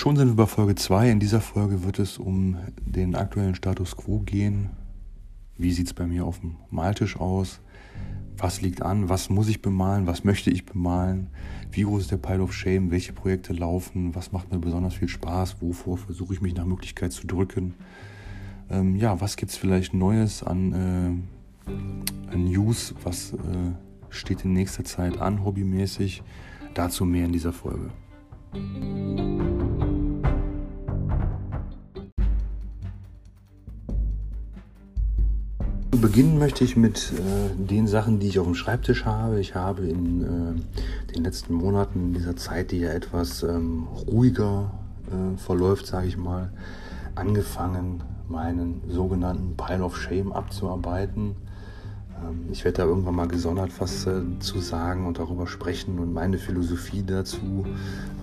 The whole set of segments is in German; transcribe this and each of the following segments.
Schon sind wir bei Folge 2. In dieser Folge wird es um den aktuellen Status quo gehen. Wie sieht es bei mir auf dem Maltisch aus? Was liegt an? Was muss ich bemalen? Was möchte ich bemalen? Wie groß ist der Pile of Shame? Welche Projekte laufen? Was macht mir besonders viel Spaß? Wovor versuche ich mich nach Möglichkeit zu drücken? Ähm, ja, was gibt es vielleicht Neues an, äh, an News? Was äh, steht in nächster Zeit an, hobbymäßig? Dazu mehr in dieser Folge. Beginnen möchte ich mit äh, den Sachen, die ich auf dem Schreibtisch habe. Ich habe in äh, den letzten Monaten, in dieser Zeit, die ja etwas ähm, ruhiger äh, verläuft, sage ich mal, angefangen, meinen sogenannten Pile of Shame abzuarbeiten. Ähm, ich werde da irgendwann mal gesondert was äh, zu sagen und darüber sprechen und meine Philosophie dazu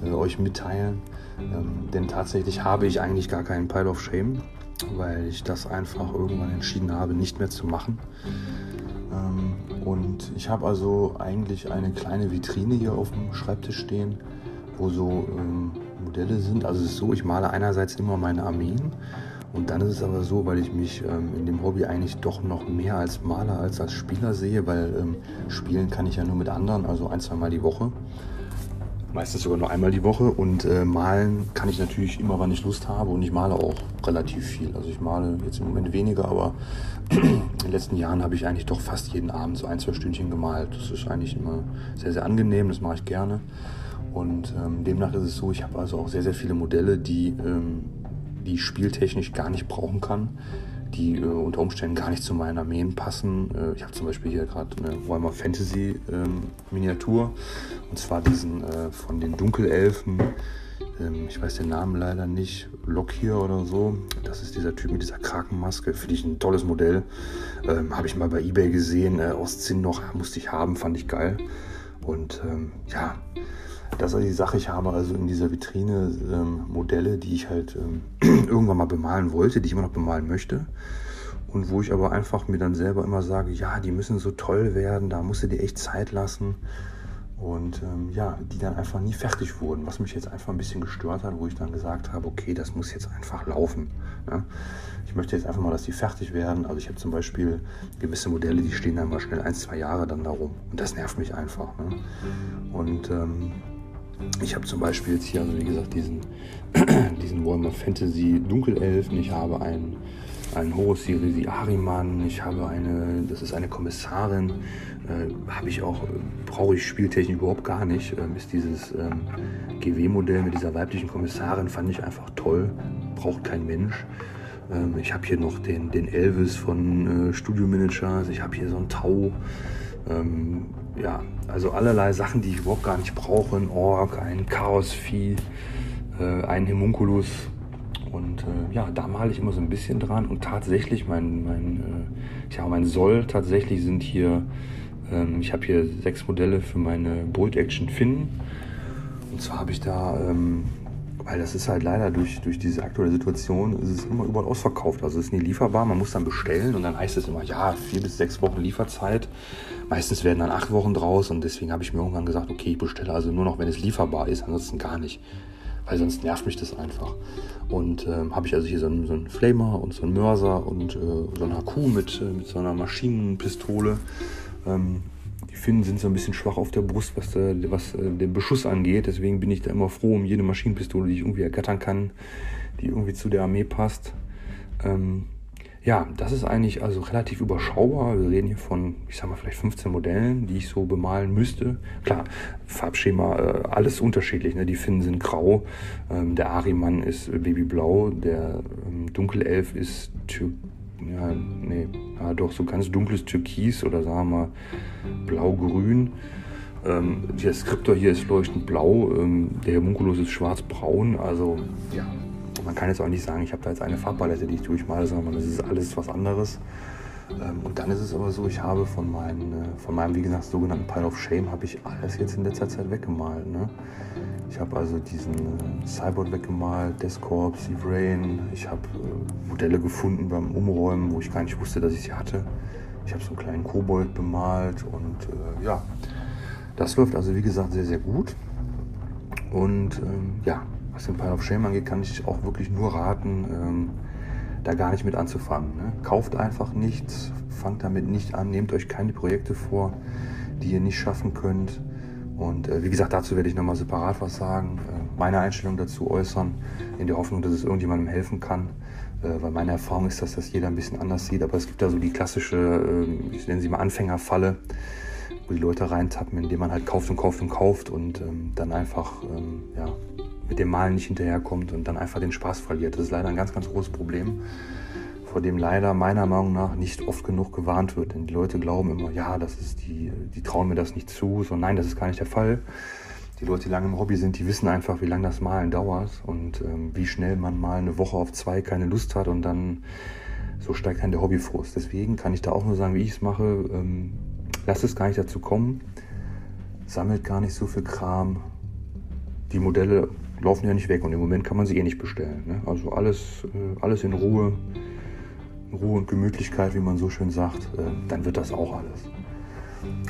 äh, euch mitteilen. Ähm, denn tatsächlich habe ich eigentlich gar keinen Pile of Shame weil ich das einfach irgendwann entschieden habe, nicht mehr zu machen. Ähm, und ich habe also eigentlich eine kleine Vitrine hier auf dem Schreibtisch stehen, wo so ähm, Modelle sind. Also es ist so, ich male einerseits immer meine Armeen und dann ist es aber so, weil ich mich ähm, in dem Hobby eigentlich doch noch mehr als Maler als als Spieler sehe, weil spielen kann ich ja nur mit anderen, also ein, zwei Mal die Woche meistens sogar nur einmal die Woche. Und äh, malen kann ich natürlich immer, wann ich Lust habe. Und ich male auch relativ viel. Also ich male jetzt im Moment weniger, aber in den letzten Jahren habe ich eigentlich doch fast jeden Abend so ein, zwei Stündchen gemalt. Das ist eigentlich immer sehr, sehr angenehm. Das mache ich gerne. Und ähm, demnach ist es so, ich habe also auch sehr, sehr viele Modelle, die, ähm, die ich spieltechnisch gar nicht brauchen kann die äh, unter Umständen gar nicht zu meinen Armeen passen. Äh, ich habe zum Beispiel hier gerade eine Warhammer Fantasy ähm, Miniatur und zwar diesen äh, von den Dunkelelfen. Ähm, ich weiß den Namen leider nicht. Lockyer oder so. Das ist dieser Typ mit dieser Krakenmaske. Finde ich ein tolles Modell. Ähm, habe ich mal bei eBay gesehen. Äh, aus Zinn noch musste ich haben, fand ich geil. Und ähm, ja, das ist die Sache. Ich habe also in dieser Vitrine ähm, Modelle, die ich halt ähm, irgendwann mal bemalen wollte, die ich immer noch bemalen möchte. Und wo ich aber einfach mir dann selber immer sage, ja, die müssen so toll werden, da musst du dir echt Zeit lassen. Und ähm, ja, die dann einfach nie fertig wurden, was mich jetzt einfach ein bisschen gestört hat, wo ich dann gesagt habe, okay, das muss jetzt einfach laufen. Ja? Ich möchte jetzt einfach mal, dass die fertig werden. Also ich habe zum Beispiel gewisse Modelle, die stehen dann mal schnell ein, zwei Jahre dann darum. Und das nervt mich einfach. Ne? Und ähm, ich habe zum Beispiel jetzt hier, also wie gesagt, diesen, diesen Warhammer Fantasy Dunkelelfen. Ich habe einen, einen Horus Sirisi Ariman. Ich habe eine, das ist eine Kommissarin. Äh, habe ich auch, brauche ich Spieltechnik überhaupt gar nicht. Ähm, ist dieses ähm, GW-Modell mit dieser weiblichen Kommissarin, fand ich einfach toll. Braucht kein Mensch. Ähm, ich habe hier noch den, den Elvis von äh, Studio Managers. Ich habe hier so ein Tau. Ähm, ja, also allerlei Sachen, die ich überhaupt gar nicht brauche. Ein Ork, ein Chaosvieh, äh, ein Hemunculus. Und äh, ja, da male ich immer so ein bisschen dran. Und tatsächlich, mein, mein, äh, habe mein Soll, tatsächlich sind hier, ähm, ich habe hier sechs Modelle für meine Bolt Action Finnen. Und zwar habe ich da ähm, weil das ist halt leider durch, durch diese aktuelle Situation, ist es immer überall ausverkauft. Also es ist nie lieferbar, man muss dann bestellen und dann heißt es immer, ja, vier bis sechs Wochen Lieferzeit. Meistens werden dann acht Wochen draus und deswegen habe ich mir irgendwann gesagt, okay, ich bestelle also nur noch, wenn es lieferbar ist, ansonsten gar nicht. Weil sonst nervt mich das einfach. Und ähm, habe ich also hier so einen, so einen Flamer und so einen Mörser und äh, so einen Akku mit, äh, mit so einer Maschinenpistole. Ähm, Finnen sind so ein bisschen schwach auf der Brust, was, äh, was äh, den Beschuss angeht. Deswegen bin ich da immer froh um jede Maschinenpistole, die ich irgendwie ergattern kann, die irgendwie zu der Armee passt. Ähm, ja, das ist eigentlich also relativ überschaubar. Wir reden hier von, ich sag mal, vielleicht 15 Modellen, die ich so bemalen müsste. Klar, Farbschema, äh, alles unterschiedlich. Ne? Die Finnen sind grau, ähm, der Ariman ist babyblau, der ähm, Dunkelelf ist Tür ja, nee, ja, doch so ganz dunkles Türkis oder sagen wir mal blau-grün. Ähm, der Skriptor hier ist leuchtend blau, ähm, der Homunculus ist schwarz-braun. Also ja, man kann jetzt auch nicht sagen, ich habe da jetzt eine Farbpalette, die ich durchmale, sondern das ist alles was anderes. Ähm, und dann ist es aber so, ich habe von, meinen, äh, von meinem, wie gesagt, sogenannten Pile of Shame, habe ich alles jetzt in letzter Zeit weggemalt. Ne? Ich habe also diesen äh, Cyborg weggemalt, Descorp, Rain. Ich habe äh, Modelle gefunden beim Umräumen, wo ich gar nicht wusste, dass ich sie hatte. Ich habe so einen kleinen Kobold bemalt und äh, ja, das läuft also wie gesagt sehr, sehr gut. Und ähm, ja, was den Pile of Shame angeht, kann ich auch wirklich nur raten, ähm, da gar nicht mit anzufangen. Ne? Kauft einfach nichts, fangt damit nicht an, nehmt euch keine Projekte vor, die ihr nicht schaffen könnt. Und äh, wie gesagt, dazu werde ich nochmal separat was sagen, äh, meine Einstellung dazu äußern, in der Hoffnung, dass es irgendjemandem helfen kann. Äh, weil meine Erfahrung ist, dass das jeder ein bisschen anders sieht. Aber es gibt da so die klassische, äh, ich nenne sie mal Anfängerfalle, wo die Leute reintappen, indem man halt kauft und kauft und kauft und ähm, dann einfach ähm, ja, mit dem Malen nicht hinterherkommt und dann einfach den Spaß verliert. Das ist leider ein ganz, ganz großes Problem, vor dem leider meiner Meinung nach nicht oft genug gewarnt wird. Denn die Leute glauben immer, ja, das ist die, die trauen mir das nicht zu. So, nein, das ist gar nicht der Fall. Die Leute, die lange im Hobby sind, die wissen einfach, wie lange das Malen dauert und ähm, wie schnell man mal eine Woche auf zwei keine Lust hat und dann so steigt dann der Hobbyfrust. Deswegen kann ich da auch nur sagen, wie ich es mache. Ähm, lasst es gar nicht dazu kommen. Sammelt gar nicht so viel Kram. Die Modelle laufen ja nicht weg und im Moment kann man sie eh nicht bestellen. Ne? Also alles, äh, alles in Ruhe, Ruhe und Gemütlichkeit, wie man so schön sagt, äh, dann wird das auch alles.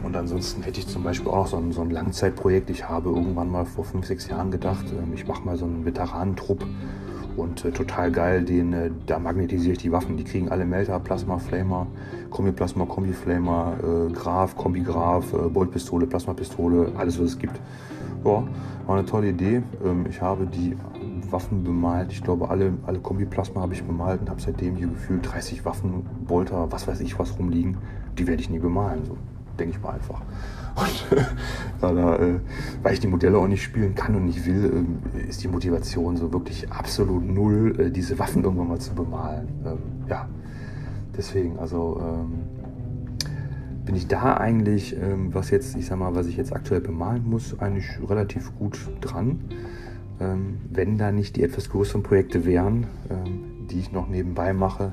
Und ansonsten hätte ich zum Beispiel auch so ein, so ein Langzeitprojekt. Ich habe irgendwann mal vor fünf, sechs Jahren gedacht, äh, ich mache mal so einen Veteranentrupp und äh, total geil, den, äh, da magnetisiere ich die Waffen. Die kriegen alle Melter, Plasma Flamer, Kombi-Plasma, Kombi-Flamer, äh, Graf, Kombi-Graf, äh, Boltpistole, Plasmapistole, alles was es gibt. Ja, war eine tolle Idee. Ähm, ich habe die Waffen bemalt. Ich glaube, alle, alle Kombi-Plasma habe ich bemalt und habe seitdem hier gefühlt 30 Waffen, Bolter, was weiß ich was rumliegen. Die werde ich nie bemalen. So denke ich mal einfach. Und, weil, äh, weil ich die Modelle auch nicht spielen kann und nicht will, äh, ist die Motivation so wirklich absolut null, äh, diese Waffen irgendwann mal zu bemalen. Ähm, ja, deswegen, also ähm, bin ich da eigentlich, ähm, was jetzt, ich sag mal, was ich jetzt aktuell bemalen muss, eigentlich relativ gut dran. Ähm, wenn da nicht die etwas größeren Projekte wären, ähm, die ich noch nebenbei mache.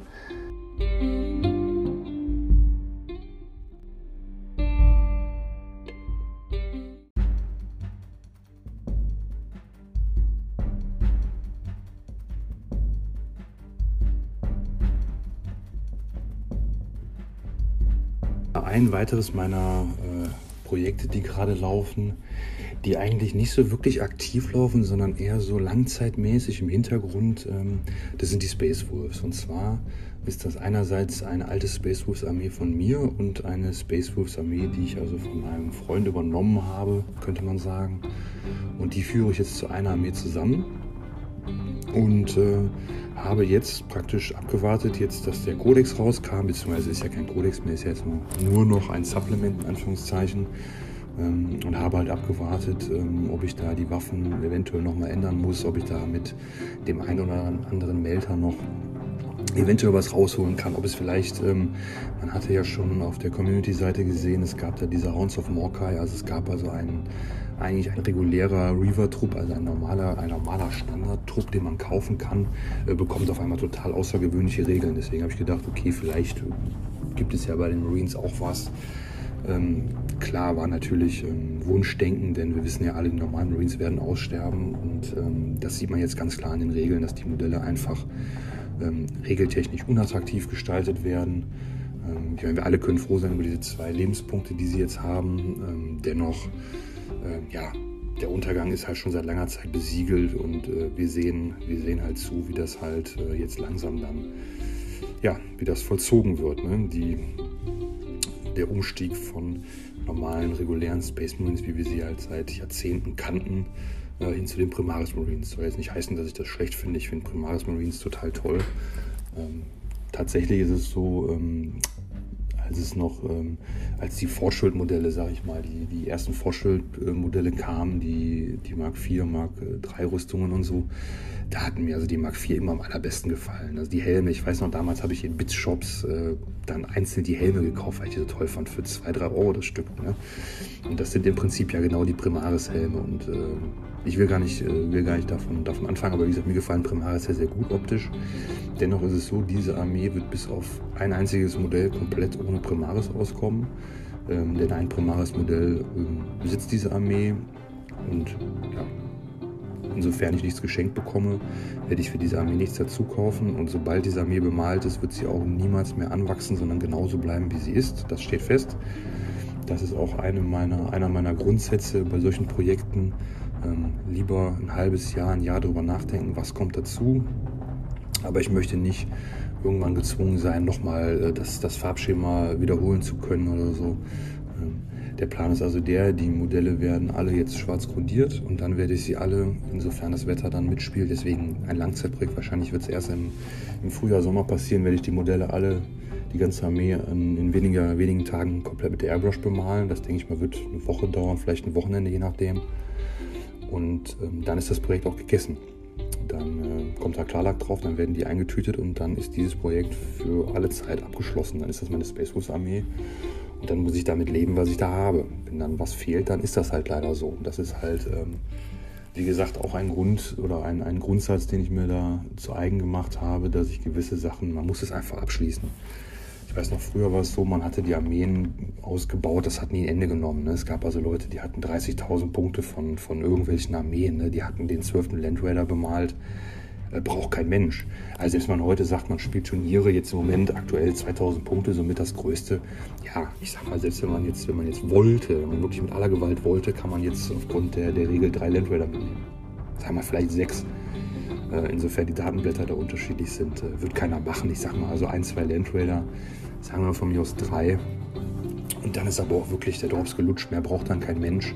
Ein weiteres meiner äh, Projekte, die gerade laufen, die eigentlich nicht so wirklich aktiv laufen, sondern eher so langzeitmäßig im Hintergrund, ähm, das sind die Space Wolves. Und zwar ist das einerseits eine alte Space Wolves Armee von mir und eine Space Wolves Armee, die ich also von meinem Freund übernommen habe, könnte man sagen. Und die führe ich jetzt zu einer Armee zusammen. Und äh, habe jetzt praktisch abgewartet, jetzt, dass der Codex rauskam, beziehungsweise ist ja kein Codex mehr, ist ja jetzt nur noch ein Supplement in Anführungszeichen. Ähm, und habe halt abgewartet, ähm, ob ich da die Waffen eventuell nochmal ändern muss, ob ich da mit dem einen oder anderen Melter noch eventuell was rausholen kann, ob es vielleicht, ähm, man hatte ja schon auf der Community-Seite gesehen, es gab da diese Hounds of Morkai, also es gab also einen eigentlich ein regulärer Reaver-Trupp, also ein normaler, ein normaler Standard-Trupp, den man kaufen kann, äh, bekommt auf einmal total außergewöhnliche Regeln. Deswegen habe ich gedacht, okay, vielleicht gibt es ja bei den Marines auch was. Ähm, klar war natürlich ähm, Wunschdenken, denn wir wissen ja alle, die normalen Marines werden aussterben und ähm, das sieht man jetzt ganz klar an den Regeln, dass die Modelle einfach ähm, regeltechnisch unattraktiv gestaltet werden. Ähm, ich meine, wir alle können froh sein über diese zwei Lebenspunkte, die sie jetzt haben. Ähm, dennoch äh, ja, der Untergang ist halt schon seit langer Zeit besiegelt und äh, wir, sehen, wir sehen halt zu, wie das halt äh, jetzt langsam dann, ja, wie das vollzogen wird. Ne? Die, der Umstieg von normalen, regulären Space Marines, wie wir sie halt seit Jahrzehnten kannten, äh, hin zu den Primaris Marines. Soll jetzt nicht heißen, dass ich das schlecht finde. Ich finde Primaris Marines total toll. Ähm, tatsächlich ist es so, ähm, als es noch, ähm, als die Fortschrittmodelle, sage ich mal, die, die ersten Fortschrittmodelle kamen, die, die Mark IV, Mark III Rüstungen und so, da hatten mir also die Mark IV immer am allerbesten gefallen. Also die Helme, ich weiß noch, damals habe ich in Bitshops äh, dann einzeln die Helme gekauft, weil ich die so toll fand, für 2, 3 Euro das Stück. Ne? Und das sind im Prinzip ja genau die Primaris-Helme und äh, ich will gar nicht, äh, will gar nicht davon, davon anfangen, aber wie gesagt, mir gefallen Primaris sehr, sehr gut optisch. Dennoch ist es so, diese Armee wird bis auf ein einziges Modell komplett ohne Primaris auskommen. Ähm, denn ein Primaris-Modell ähm, besitzt diese Armee und ja, insofern ich nichts geschenkt bekomme, werde ich für diese Armee nichts dazu kaufen. Und sobald diese Armee bemalt ist, wird sie auch niemals mehr anwachsen, sondern genauso bleiben, wie sie ist. Das steht fest. Das ist auch eine meiner, einer meiner Grundsätze bei solchen Projekten, Ähm, lieber ein halbes Jahr, ein Jahr darüber nachdenken, was kommt dazu. Aber ich möchte nicht irgendwann gezwungen sein, nochmal äh, das, das Farbschema wiederholen zu können oder so. Ähm, der Plan ist also der, die Modelle werden alle jetzt schwarz grundiert und dann werde ich sie alle, insofern das Wetter dann mitspielt, deswegen ein Langzeitprojekt, wahrscheinlich wird es erst im, im, Frühjahr, Sommer passieren, werde ich die Modelle alle, die ganze Armee in, in weniger, wenigen Tagen komplett mit der Airbrush bemalen. Das denke ich mal wird eine Woche dauern, vielleicht ein Wochenende, je nachdem. Und ähm, dann ist das Projekt auch gegessen. Dann äh, kommt da Klarlack drauf, dann werden die eingetütet und dann ist dieses Projekt für alle Zeit abgeschlossen. Dann ist das meine Space Force Armee und dann muss ich damit leben, was ich da habe. Wenn dann was fehlt, dann ist das halt leider so. Und das ist halt, ähm, wie gesagt, auch ein Grund oder ein, ein Grundsatz, den ich mir da zu eigen gemacht habe, dass ich gewisse Sachen, man muss es einfach abschließen. Ich weiß noch, früher war es so, man hatte die Armeen ausgebaut, das hat nie ein Ende genommen. Ne? Es gab also Leute, die hatten 30.000 Punkte von, von irgendwelchen Armeen, ne? die hatten den 12. Land Raider bemalt äh, braucht kein Mensch. Also selbst wenn man heute sagt, man spielt Turniere, jetzt im Moment aktuell 2000 Punkte, somit das Größte. Ja, ich sag mal, selbst wenn man jetzt, wenn man jetzt wollte, wenn man wirklich mit aller Gewalt wollte, kann man jetzt aufgrund der, der Regel drei Landraider mitnehmen. Sagen wir vielleicht sechs. Äh, insofern die Datenblätter da unterschiedlich sind, äh, wird keiner machen. Ich sag mal, also ein, zwei Landraider, sagen wir von mir aus drei. Und dann ist aber auch wirklich der Drops gelutscht, mehr braucht dann kein Mensch.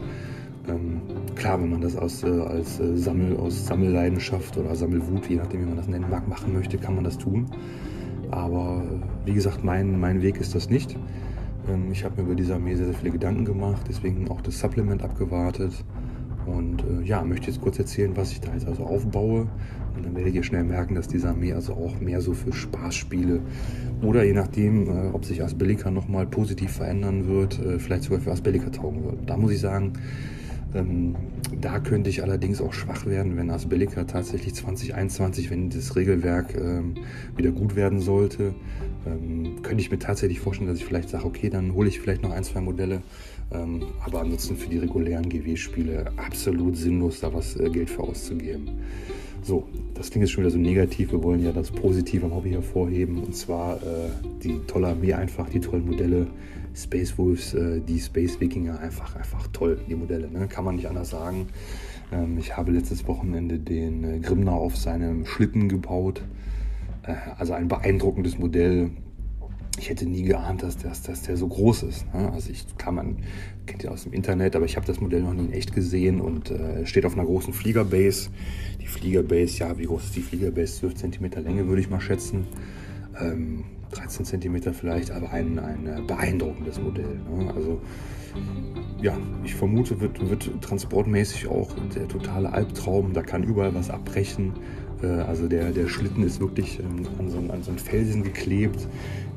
Ähm, klar, wenn man das aus, äh, als äh, Sammel, aus Sammelleidenschaft oder Sammelwut, je nachdem, wie man das nennen mag, machen möchte, kann man das tun. Aber äh, wie gesagt, mein, mein Weg ist das nicht. Ähm, ich habe mir über diese Armee sehr, sehr viele Gedanken gemacht, deswegen auch das Supplement abgewartet. Und äh, ja, möchte jetzt kurz erzählen, was ich da jetzt also aufbaue. Und dann werdet ihr schnell merken, dass diese Armee also auch mehr so für Spaßspiele oder je nachdem, äh, ob sich Asbellica nochmal positiv verändern wird, äh, vielleicht sogar für Asbellica taugen wird. Da muss ich sagen, ähm, da könnte ich allerdings auch schwach werden, wenn Asbellica tatsächlich 2021, wenn das Regelwerk ähm, wieder gut werden sollte, ähm, könnte ich mir tatsächlich vorstellen, dass ich vielleicht sage, okay, dann hole ich vielleicht noch ein, zwei Modelle. Ähm, aber ansonsten für die regulären GW-Spiele absolut sinnlos, da was äh, Geld für auszugeben. So, das klingt jetzt schon wieder so negativ. Wir wollen ja das Positive am Hobby hervorheben. Und zwar äh, die tolle Armee einfach, die tollen Modelle, Space Wolves, äh, die Space Wikinger, einfach, einfach toll, die Modelle. Ne? Kann man nicht anders sagen. Ähm, ich habe letztes Wochenende den äh, Grimner auf seinem Schlitten gebaut. Äh, also ein beeindruckendes Modell. Ich hätte nie geahnt, dass, das, dass der so groß ist. Ne? Also ich kann man, kennt ihr aus dem Internet, aber ich habe das Modell noch nie in echt gesehen und äh, steht auf einer großen Fliegerbase. Die Fliegerbase, ja, wie groß ist die Fliegerbase? 12 cm Länge würde ich mal schätzen. Ähm, 13 cm vielleicht, aber ein, ein äh, beeindruckendes Modell. Ne? Also ja, ich vermute, wird, wird transportmäßig auch der totale Albtraum. Da kann überall was abbrechen. Äh, also der, der Schlitten ist wirklich ähm, an so, an so einen Felsen geklebt.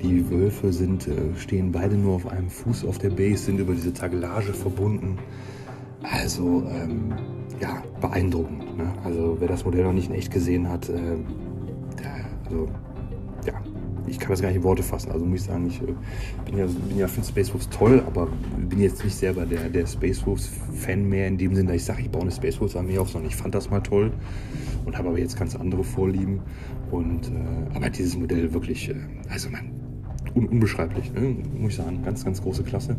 Die Wölfe sind, äh, stehen beide nur auf einem Fuß auf der Base, sind über diese Tagelage verbunden. Also ähm, ja, beeindruckend. Ne? Also wer das Modell noch nicht in echt gesehen hat, äh, also ich kann das gar nicht in Worte fassen. Also muss ich sagen, ich äh, bin ja, bin ja für Wolves toll, aber bin jetzt nicht selber der, der Space Wolves Fan mehr in dem Sinne, dass ich sage, ich baue eine Space Wolves Armee auf, sondern ich fand das mal toll und habe aber jetzt ganz andere Vorlieben. Und äh, aber dieses Modell wirklich, äh, also man, un unbeschreiblich, ne? muss ich sagen, ganz, ganz große Klasse.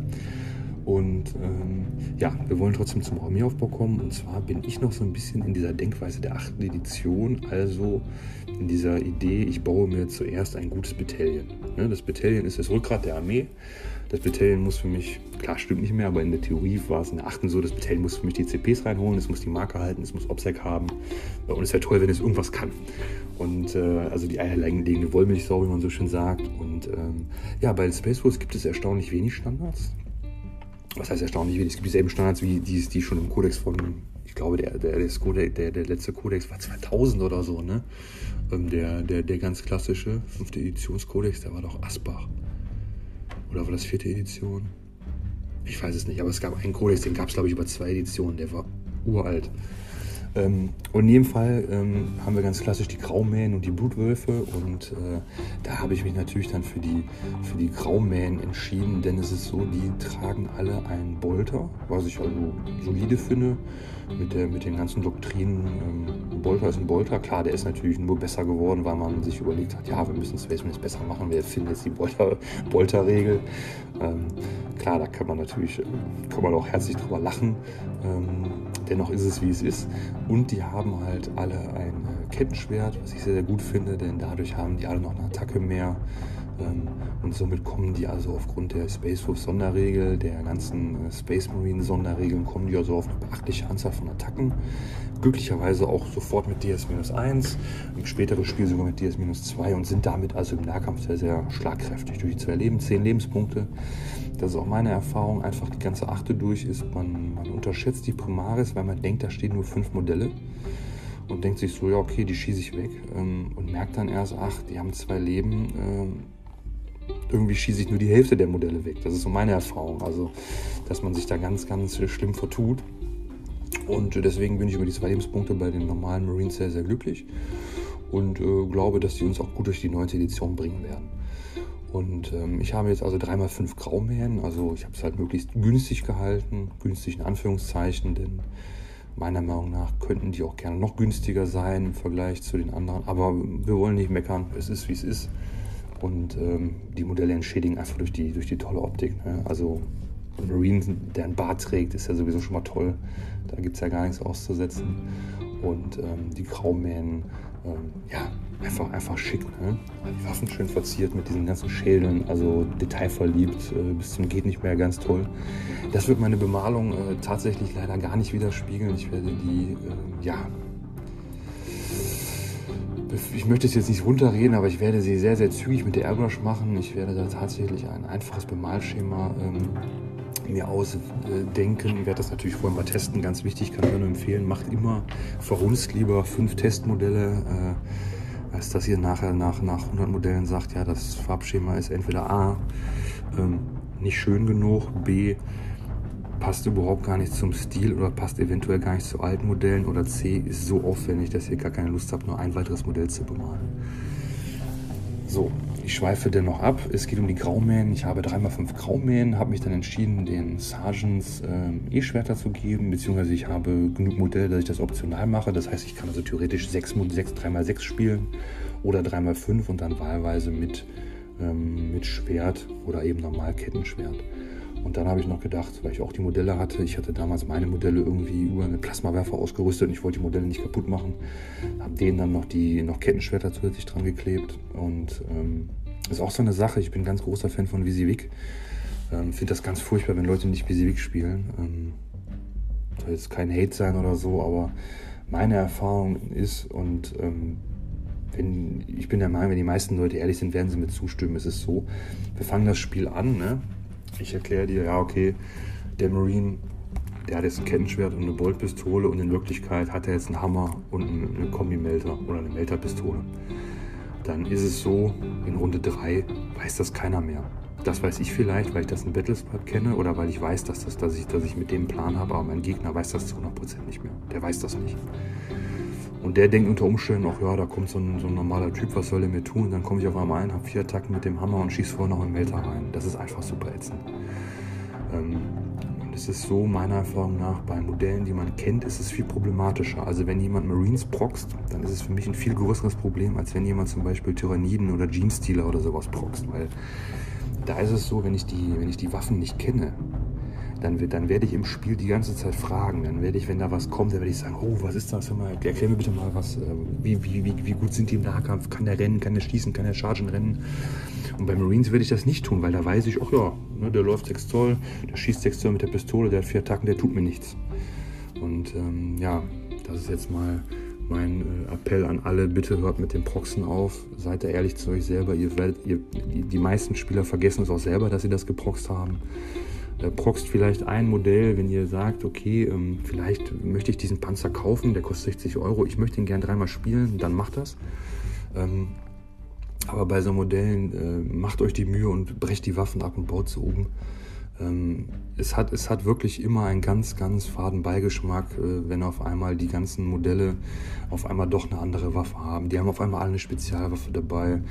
Und ähm, ja, wir wollen trotzdem zum Armeeaufbau kommen. Und zwar bin ich noch so ein bisschen in dieser Denkweise der achten Edition, also in dieser Idee, ich baue mir zuerst ein gutes Battalion. Ne, das Battalion ist das Rückgrat der Armee. Das Battalion muss für mich, klar stimmt nicht mehr, aber in der Theorie war es in der achten so, das Battalion muss für mich die CPs reinholen, es muss die Marke halten, es muss OPSEC haben. Und es wäre toll, wenn es irgendwas kann. Und äh, also die eierlegende Wollmilchsau, wie man so schön sagt. Und ähm, ja, bei Space Force gibt es erstaunlich wenig Standards was heißt erstaunlich wenig, es gibt dieselben Standards wie die, die schon im Kodex von, ich glaube, der, der, der, der letzte Kodex war 2000 oder so, ne? Ähm, der, der, der ganz klassische, fünfte Editionskodex, der war doch Asbach. Oder war das vierte Edition? Ich weiß es nicht, aber es gab einen Kodex, den gab es, glaube ich, über zwei Editionen, der war uralt. Ähm, und in jedem Fall ähm, haben wir ganz klassisch die Graumähen und die Blutwölfe und äh, da habe ich mich natürlich dann für die, für die Graumähen entschieden, denn es ist so, die tragen alle einen Bolter, was ich also solide finde mit, der, mit den ganzen Doktrinen. Ähm, Bolter ist ein Bolter, klar, der ist natürlich nur besser geworden, weil man sich überlegt hat, ja, wir müssen Space Marines besser machen, wir finden jetzt die Bolter, Bolter-Regel. Ähm, klar, da kann man natürlich, kann man auch herzlich drüber lachen. Ähm, dennoch ist es, wie es ist. Und die haben halt alle ein Kettenschwert, was ich sehr, sehr gut finde, denn dadurch haben die alle noch eine Attacke mehr. Ähm, und somit kommen die also aufgrund der Space Wolf Sonderregel, der ganzen äh, Space Marine Sonderregeln, kommen die also auf eine beachtliche Anzahl von Attacken. Glücklicherweise auch sofort mit DS-1, im späteren Spiel sogar mit DS-2 und sind damit also im Nahkampf sehr, sehr schlagkräftig. Durch die zwei Leben, zehn Lebenspunkte. Das ist auch meine Erfahrung. Einfach die ganze Achte durch ist, man, man unterschätzt die Primaris, weil man denkt, da stehen nur fünf Modelle und denkt sich so, ja, okay, die schieße ich weg ähm, und merkt dann erst, ach, die haben zwei Leben. Ähm, irgendwie schieße ich nur die Hälfte der Modelle weg. Das ist so meine Erfahrung. Also, dass man sich da ganz, ganz schlimm vertut. Und deswegen bin ich über die zwei Lebenspunkte bei den normalen Marines sehr, sehr glücklich und äh, glaube, dass die uns auch gut durch die neunte Edition bringen werden. Und ähm, ich habe jetzt also 3x5 Graumähen, also ich habe es halt möglichst günstig gehalten, günstig in Anführungszeichen, denn meiner Meinung nach könnten die auch gerne noch günstiger sein im Vergleich zu den anderen. Aber wir wollen nicht meckern, es ist wie es ist. Und ähm, die Modelle entschädigen einfach durch die, durch die tolle Optik. Ne? Also Marine, der ein Bart trägt, ist ja sowieso schon mal toll. Da gibt es ja gar nichts auszusetzen. Und ähm, die Graumähen, ähm, ja, einfach, einfach schick. Ne? Die Waffen schön verziert mit diesen ganzen Schädeln, also detailverliebt, äh, bis zum geht nicht mehr, ganz toll. Das wird meine Bemalung äh, tatsächlich leider gar nicht widerspiegeln. Ich werde die, äh, ja, ich möchte es jetzt nicht runterreden, aber ich werde sie sehr, sehr zügig mit der Airbrush machen. Ich werde da tatsächlich ein einfaches Bemalschema ähm, mir ausdenken. Ich werde das natürlich vorher mal testen, ganz wichtig, kann ich nur empfehlen. Macht immer verrunzt lieber fünf Testmodelle, äh, als dass ihr nachher nach, nach 100 Modellen sagt, ja, das Farbschema ist entweder A, ähm, nicht schön genug, B, passt überhaupt gar nicht zum Stil oder passt eventuell gar nicht zu alten Modellen oder C ist so aufwendig, dass ihr gar keine Lust habt, nur ein weiteres Modell zu bemalen. So, ich schweife dennoch ab. Es geht um die Graumähen. Ich habe 3x5 Graumähen, habe mich dann entschieden, den Sergeants äh, E-Schwerter zu geben, beziehungsweise ich habe genug Modelle, dass ich das optional mache. Das heißt, ich kann also theoretisch 6, 6 3x6 spielen oder 3x5 und dann wahlweise mit, ähm, mit Schwert oder eben normal Kettenschwert. Und dann habe ich noch gedacht, weil ich auch die Modelle hatte, ich hatte damals meine Modelle irgendwie über eine Plasmawerfer ausgerüstet und ich wollte die Modelle nicht kaputt machen. Habe denen dann noch die noch Kettenschwerter zusätzlich dran geklebt. Und ähm, ist auch so eine Sache, ich bin ganz großer Fan von Visivik. Ähm, Finde das ganz furchtbar, wenn Leute nicht Visivik spielen. Ähm, soll jetzt kein Hate sein oder so, aber meine Erfahrung ist und ähm, wenn, ich bin der Meinung, wenn die meisten Leute ehrlich sind, werden sie mir zustimmen. Es ist so, wir fangen das Spiel an, ne? Ich erkläre dir, ja, okay, der Marine, der hat jetzt ein Kettenschwert und eine Boltpistole und in Wirklichkeit hat er jetzt einen Hammer und eine Kombi-Melter oder eine Melterpistole. Dann ist es so, in Runde 3 weiß das keiner mehr. Das weiß ich vielleicht, weil ich das in Battlespot kenne oder weil ich weiß, dass, das, dass, ich, dass ich mit dem Plan habe, aber mein Gegner weiß das zu 100% nicht mehr. Der weiß das nicht. Und der denkt unter Umständen auch, ja, da kommt so ein, so ein normaler Typ, was soll der mir tun? Dann komme ich auf einmal ein, habe vier Attacken mit dem Hammer und schieße vorher noch einen Melter rein. Das ist einfach super ätzend. Ähm, und es ist so, meiner Erfahrung nach, bei Modellen, die man kennt, ist es viel problematischer. Also wenn jemand Marines proxt, dann ist es für mich ein viel größeres Problem, als wenn jemand zum Beispiel Tyranniden oder Jeans-Stealer oder sowas proxt. Weil da ist es so, wenn ich die, wenn ich die Waffen nicht kenne, dann, dann werde ich im Spiel die ganze Zeit fragen. Dann werde ich, wenn da was kommt, dann werde ich sagen, oh, was ist das? Mal, erklär mir bitte mal was. Äh, wie, wie, wie, wie gut sind die im Nahkampf? Kann der rennen? Kann der schießen? Kann der chargen rennen? Und bei Marines würde ich das nicht tun, weil da weiß ich, ach ja, ne, der läuft 6 Zoll, der schießt 6 Zoll mit der Pistole, der hat vier Attacken, der tut mir nichts. Und ähm, ja, das ist jetzt mal mein äh, Appell an alle, bitte hört mit den Proxen auf, seid da ehrlich zu euch selber. Ihr werdet, ihr, die, die meisten Spieler vergessen es auch selber, dass sie das geproxt haben proxt vielleicht ein Modell, wenn ihr sagt, okay, ähm, vielleicht möchte ich diesen Panzer kaufen, der kostet 60 Euro, ich möchte ihn gern dreimal spielen, dann macht das. Ähm, aber bei so Modellen äh, macht euch die Mühe und brecht die Waffen ab und baut sie oben. Ähm, es, hat, es hat wirklich immer einen ganz, ganz faden Beigeschmack, äh, wenn auf einmal die ganzen Modelle auf einmal doch eine andere Waffe haben. Die haben auf einmal alle eine Spezialwaffe dabei.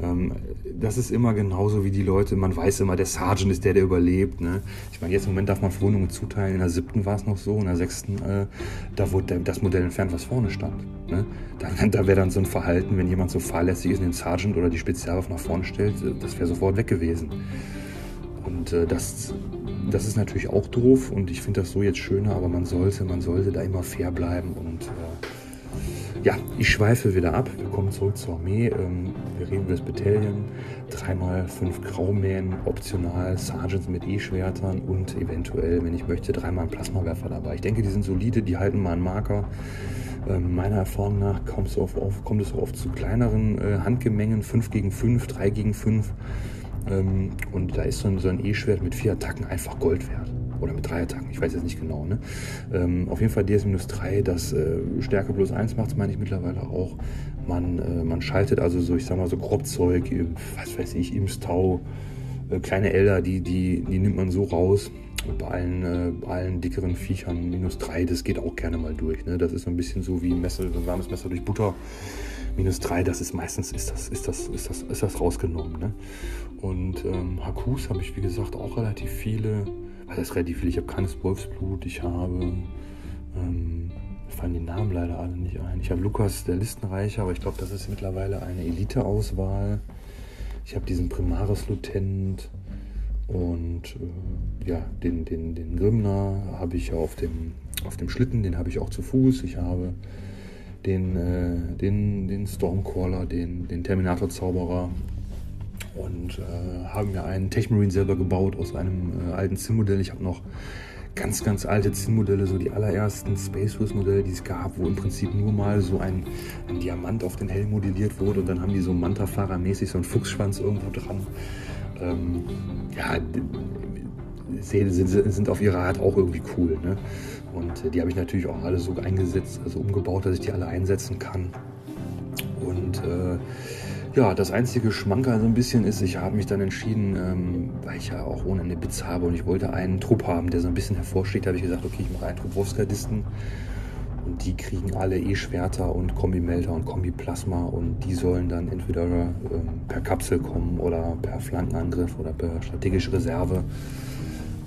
Ähm, das ist immer genauso wie die Leute, man weiß immer, der Sergeant ist der, der überlebt. Ne? Ich meine, jetzt im Moment darf man Verwundungen zuteilen, in der siebten war es noch so, in der sechsten, äh, da wurde das Modell entfernt, was vorne stand. Ne? Da, da wäre dann so ein Verhalten, wenn jemand so fahrlässig ist und den Sergeant oder die Spezialwaffe nach vorne stellt, äh, das wäre sofort weg gewesen. Und äh, das das ist natürlich auch doof und ich finde das so jetzt schöner, aber man sollte, man sollte da immer fair bleiben und äh, ja, ich schweife wieder ab. Wir kommen zurück zur Armee. Ähm, wir reden über das Battalion. Dreimal fünf Graumähen, optional, Sergeants mit E-Schwertern und eventuell, wenn ich möchte, dreimal ein Plasmawerfer dabei. Ich denke, die sind solide, die halten mal einen Marker. Ähm, meiner Erfahrung nach kommt es, es oft zu kleineren äh, Handgemengen, 5 gegen 5, 3 gegen 5. Ähm, und da ist so ein, so ein E-Schwert mit vier Attacken einfach Gold wert. Oder mit drei Attacken, ich weiß jetzt nicht genau. Ne? Ähm, auf jeden Fall DS-3, das äh, Stärke plus 1 macht es, meine ich mittlerweile auch. Man, äh, man schaltet also so, ich sag mal, so Grobzeug, äh, was weiß ich, Imstau, äh, kleine Elder, die, die, die nimmt man so raus. Bei allen, äh, allen dickeren Viechern minus 3, das geht auch gerne mal durch. Ne? Das ist so ein bisschen so wie ein, Messer, ein warmes Messer durch Butter minus 3, das ist meistens ist das, ist das, ist das, ist das rausgenommen. Ne? Und ähm, Hakus habe ich, wie gesagt, auch relativ viele. Was heißt relativ viele? Ich habe keines Wolfsblut, ich habe. Ähm, fallen die Namen leider alle nicht ein. Ich habe Lukas, der Listenreicher, aber ich glaube, das ist mittlerweile eine Elite-Auswahl. Ich habe diesen Primaris-Lieutenant und äh, ja, den, den, den Grimner habe ich auf dem, auf dem Schlitten, den habe ich auch zu Fuß. Ich habe den, äh, den, den Stormcaller, den, den Terminator-Zauberer und äh, haben mir einen Techmarine selber gebaut aus einem äh, alten Sim-Modell. Ich habe noch ganz, ganz alte Sim-Modelle, so die allerersten Space Force-Modelle, die es gab, wo im Prinzip nur mal so ein, ein, Diamant auf den Helm modelliert wurde und dann haben die so Manta-Fahrer-mäßig so einen Fuchsschwanz irgendwo dran. Ähm, ja, sind, sind auf ihre Art auch irgendwie cool. Ne? Und äh, die habe ich natürlich auch alle so eingesetzt, also umgebaut, dass ich die alle einsetzen kann. Und äh, ja, das einzige Schmanker so ein bisschen ist, ich habe mich dann entschieden, ähm, weil ich ja auch ohne eine Bits habe und ich wollte einen Trupp haben, der so ein bisschen hervorsteht, habe ich gesagt, okay, ich mache einen Trupp Wolfsgardisten und die kriegen alle E-Schwerter und Kombi-Melter und Kombi-Plasma und die sollen dann entweder ähm, per Kapsel kommen oder per Flankenangriff oder per strategische Reserve.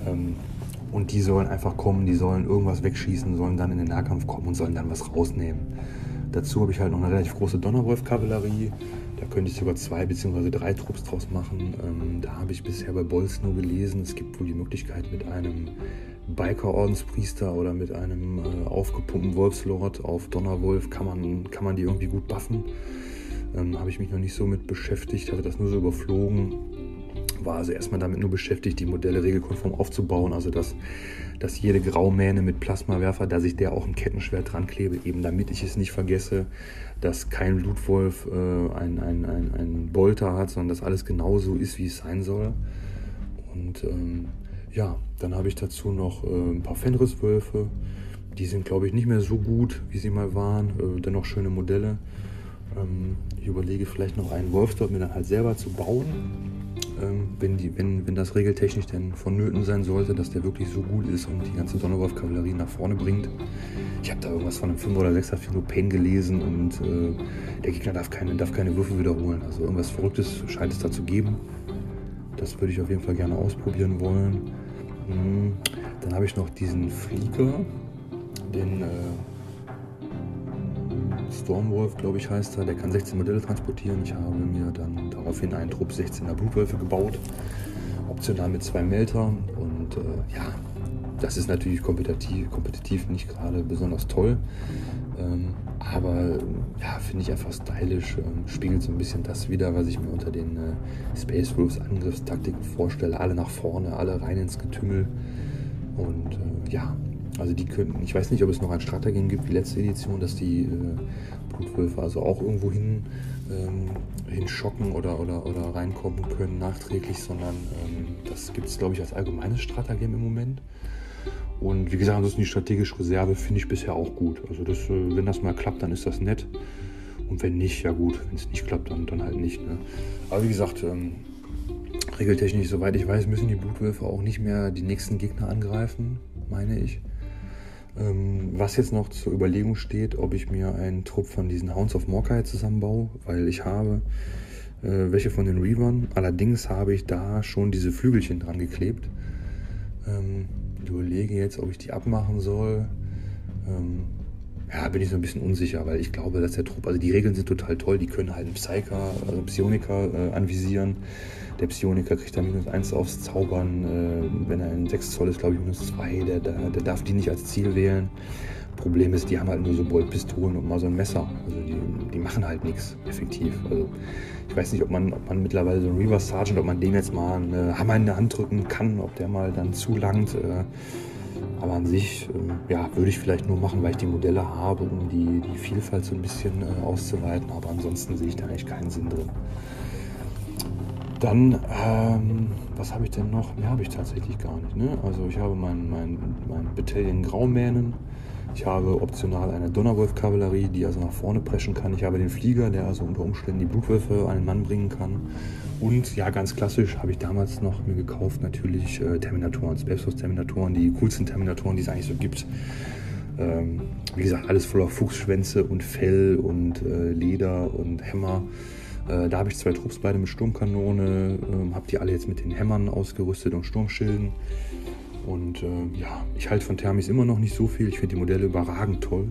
Ähm, und die sollen einfach kommen, die sollen irgendwas wegschießen, sollen dann in den Nahkampf kommen und sollen dann was rausnehmen. Dazu habe ich halt noch eine relativ große Donnerwolf-Kavallerie da könnte ich sogar zwei bzw. drei Trupps draus machen. Ähm, da habe ich bisher bei Bolz nur gelesen, es gibt wohl die Möglichkeit mit einem Biker-Ordenspriester oder mit einem äh, aufgepumpten Wolfslord auf Donnerwolf kann man, kann man die irgendwie gut buffen. Ähm, habe ich mich noch nicht so mit beschäftigt, hatte das nur so überflogen war also erstmal damit nur beschäftigt, die Modelle regelkonform aufzubauen, also dass, dass jede Graumähne mit Plasmawerfer, dass ich der auch ein Kettenschwert dran klebe, eben damit ich es nicht vergesse, dass kein Blutwolf äh, ein, ein, ein, ein Bolter hat, sondern dass alles genauso ist, wie es sein soll. Und ähm, ja, dann habe ich dazu noch äh, ein paar Fenriswölfe. Die sind, glaube ich, nicht mehr so gut, wie sie mal waren. Äh, dennoch schöne Modelle. Ähm, ich überlege vielleicht noch einen Wolfsdorf mir dann halt selber zu bauen wenn, die, wenn, wenn das regeltechnisch denn vonnöten sein sollte, dass der wirklich so gut ist und die ganze Donnerwolf-Kavallerie nach vorne bringt. Ich habe da irgendwas von einem 5 oder 6er Pain gelesen und äh, der Gegner darf keine, darf keine Würfe wiederholen. Also irgendwas Verrücktes scheint es da zu geben. Das würde ich auf jeden Fall gerne ausprobieren wollen. Hm. Dann habe ich noch diesen Flieger, den äh, Stormwolf, glaube ich, heißt er. Der kann 16 Modelle transportieren. Ich habe mir dann daraufhin einen Trupp 16er Blutwölfe gebaut. Optional mit zwei Meltern. Und äh, ja, das ist natürlich kompetitiv, kompetitiv nicht gerade besonders toll. Ähm, aber ja, finde ich einfach stylisch. Ähm, spiegelt so ein bisschen das wieder, was ich mir unter den äh, Space Wolves Angriffstaktiken vorstelle. Alle nach vorne, alle rein ins Getümmel. Und äh, ja, also die könnten, ich weiß nicht, ob es noch ein Stratagem gibt wie letzte Edition, dass die äh, Blutwölfe also auch irgendwo hin ähm, hinschocken oder, oder, oder reinkommen können nachträglich, sondern ähm, das gibt es, glaube ich, als allgemeines Stratagem im Moment. Und wie gesagt, ansonsten die strategische Reserve finde ich bisher auch gut. Also das, äh, wenn das mal klappt, dann ist das nett. Und wenn nicht, ja gut, wenn es nicht klappt, dann, dann halt nicht. Ne? Aber wie gesagt, ähm, regeltechnisch, soweit ich weiß, müssen die Blutwölfe auch nicht mehr die nächsten Gegner angreifen, meine ich. Ähm, was jetzt noch zur Überlegung steht, ob ich mir einen Trupp von diesen Hounds of Morkai zusammenbaue, weil ich habe äh, welche von den Reavern. Allerdings habe ich da schon diese Flügelchen dran geklebt. Ähm, ich überlege jetzt, ob ich die abmachen soll. Ähm, ja, bin ich so ein bisschen unsicher, weil ich glaube, dass der Trupp, also die Regeln sind total toll, die können halt einen Psyker, also einen Psioniker äh, anvisieren. Der Psioniker kriegt da minus 1 aufs Zaubern, äh, wenn er in 6 Zoll ist, glaube ich, minus 2, der, der, der darf die nicht als Ziel wählen. Problem ist, die haben halt nur so Boltpistolen und mal so ein Messer. Also die, die machen halt nichts effektiv. Also ich weiß nicht, ob man, ob man mittlerweile so einen Reaver Sergeant, ob man dem jetzt mal einen Hammer in der Hand drücken kann, ob der mal dann zulangt. Äh, aber an sich, ähm, ja, würde ich vielleicht nur machen, weil ich die Modelle habe, um die, die Vielfalt so ein bisschen äh, auszuweiten. Aber ansonsten sehe ich da eigentlich keinen Sinn drin. Dann, ähm, was habe ich denn noch? Mehr habe ich tatsächlich gar nicht. Ne? Also ich habe mein, mein, mein Battalion Graumähnen. Ich habe optional eine Donnerwolf-Kavallerie, die also nach vorne preschen kann. Ich habe den Flieger, der also unter Umständen die Blutwürfe an den Mann bringen kann. Und ja, ganz klassisch habe ich damals noch mir gekauft, natürlich äh, Terminatoren, Spaceforce-Terminatoren, die coolsten Terminatoren, die es eigentlich so gibt. Ähm, wie gesagt, alles voller Fuchsschwänze und Fell und äh, Leder und Hämmer. Äh, da habe ich zwei Trupps, beide mit Sturmkanone, ähm, habe die alle jetzt mit den Hämmern ausgerüstet und Sturmschilden. Und äh, ja, ich halte von Thermis immer noch nicht so viel. Ich finde die Modelle überragend toll.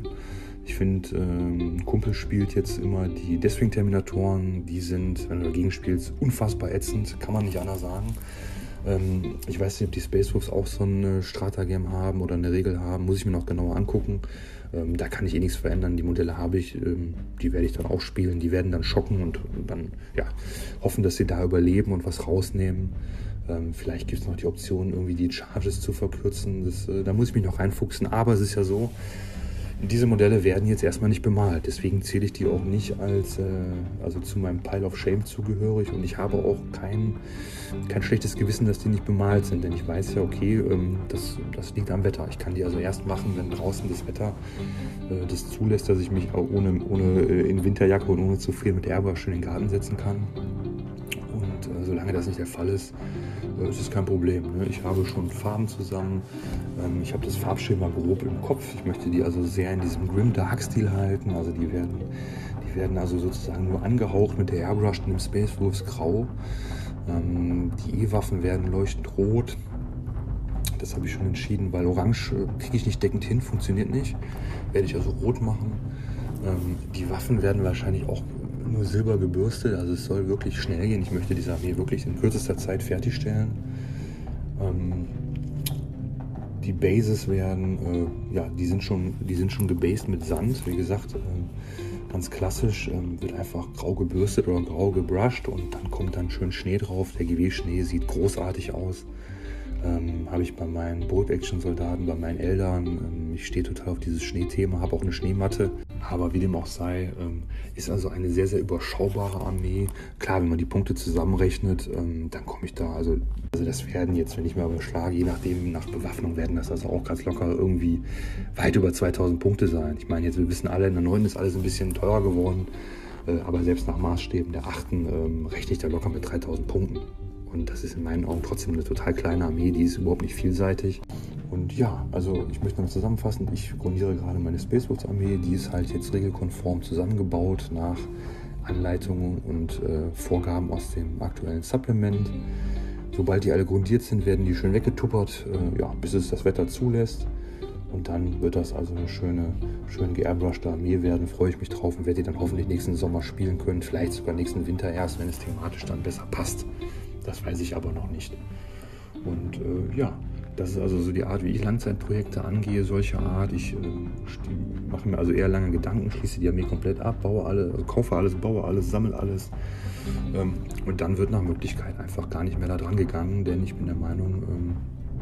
Ich finde, ähm, ein Kumpel spielt jetzt immer die Deathwing-Terminatoren. Die sind, wenn du dagegen spielst, unfassbar ätzend. Kann man nicht anders sagen. Ähm, ich weiß nicht, ob die Space Wolves auch so eine Strata-Game haben oder eine Regel haben. Muss ich mir noch genauer angucken. Ähm, da kann ich eh nichts verändern. Die Modelle habe ich. Ähm, die werde ich dann auch spielen. Die werden dann schocken und dann ja, hoffen, dass sie da überleben und was rausnehmen. Ähm, vielleicht gibt es noch die Option, irgendwie die Charges zu verkürzen. Das, äh, da muss ich mich noch reinfuchsen. Aber es ist ja so, diese Modelle werden jetzt erstmal nicht bemalt. Deswegen zähle ich die auch nicht als, äh, also zu meinem Pile of Shame zugehörig. Und ich habe auch kein, kein schlechtes Gewissen, dass die nicht bemalt sind. Denn ich weiß ja, okay, ähm, das, das liegt am Wetter. Ich kann die also erst machen, wenn draußen das Wetter äh, das zulässt, dass ich mich auch ohne, ohne äh, in Winterjacke und ohne zu frieren mit Airbrush in den Garten setzen kann. Und äh, solange das nicht der Fall ist, das ist kein Problem. Ne? Ich habe schon Farben zusammen. Ähm, ich habe das Farbschema grob im Kopf. Ich möchte die also sehr in diesem Grim Dark Stil halten. Also die werden, die werden also sozusagen nur angehaucht mit der Airbrush und dem Space Wolves Grau. Ähm, die E-Waffen werden leuchtend rot. Das habe ich schon entschieden, weil Orange äh, kriege ich nicht deckend hin, funktioniert nicht. Werde ich also rot machen. Ähm, die Waffen werden wahrscheinlich auch nur silber gebürstet, also es soll wirklich schnell gehen. Ich möchte diese Armee wirklich in kürzester Zeit fertigstellen. Ähm, die Bases werden, äh, ja, die sind schon, die sind schon gebased mit Sand. Wie gesagt, äh, ganz klassisch äh, wird einfach grau gebürstet oder grau gebrushed und dann kommt dann schön Schnee drauf. Der GW-Schnee sieht großartig aus. Ähm, habe ich bei meinen Boat-Action-Soldaten, bei meinen Eldern. Ähm, ich stehe total auf dieses Schneethema, habe auch eine Schneematte. Aber wie dem auch sei, ähm, ist also eine sehr, sehr überschaubare Armee. Klar, wenn man die Punkte zusammenrechnet, ähm, dann komme ich da. Also, also das werden jetzt, wenn ich mal überschlage, je nachdem, nach Bewaffnung werden das also auch ganz locker irgendwie weit über 2000 Punkte sein. Ich meine, jetzt, wir wissen alle, in der 9 ist alles ein bisschen teurer geworden. Äh, aber selbst nach Maßstäben der 8. Ähm, rechne ich da locker mit 3000 Punkten. Und das ist in meinen Augen trotzdem eine total kleine Armee, die ist überhaupt nicht vielseitig. Und ja, also ich möchte noch zusammenfassen, ich grundiere gerade meine Spacewalks Armee, die ist halt jetzt regelkonform zusammengebaut nach Anleitungen und äh, Vorgaben aus dem aktuellen Supplement. Sobald die alle grundiert sind, werden die schön weggetuppert, äh, ja, bis es das Wetter zulässt. Und dann wird das also eine schöne, schön geairbrushte Armee werden. Freue ich mich drauf und werde die dann hoffentlich nächsten Sommer spielen können. Vielleicht sogar nächsten Winter erst, wenn es thematisch dann besser passt. Das weiß ich aber noch nicht. Und äh, ja, das ist also so die Art, wie ich Langzeitprojekte angehe, solche Art. Ich äh, mache mir also eher lange Gedanken, schließe die Armee komplett ab, baue alle, also kaufe alles, baue alles, sammle alles. Ähm, und dann wird nach Möglichkeit einfach gar nicht mehr da dran gegangen, denn ich bin der Meinung, ähm,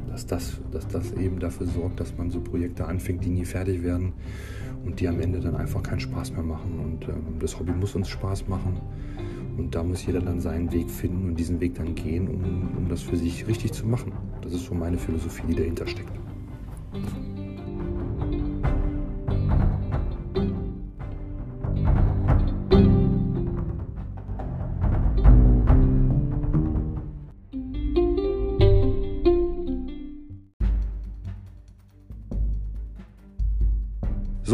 dass, das, dass das eben dafür sorgt, dass man so Projekte anfängt, die nie fertig werden und die am Ende dann einfach keinen Spaß mehr machen. Und ähm, das Hobby muss uns Spaß machen. Und da muss jeder dann seinen Weg finden und diesen Weg dann gehen, um, um das für sich richtig zu machen. Das ist so meine Philosophie, die dahinter steckt.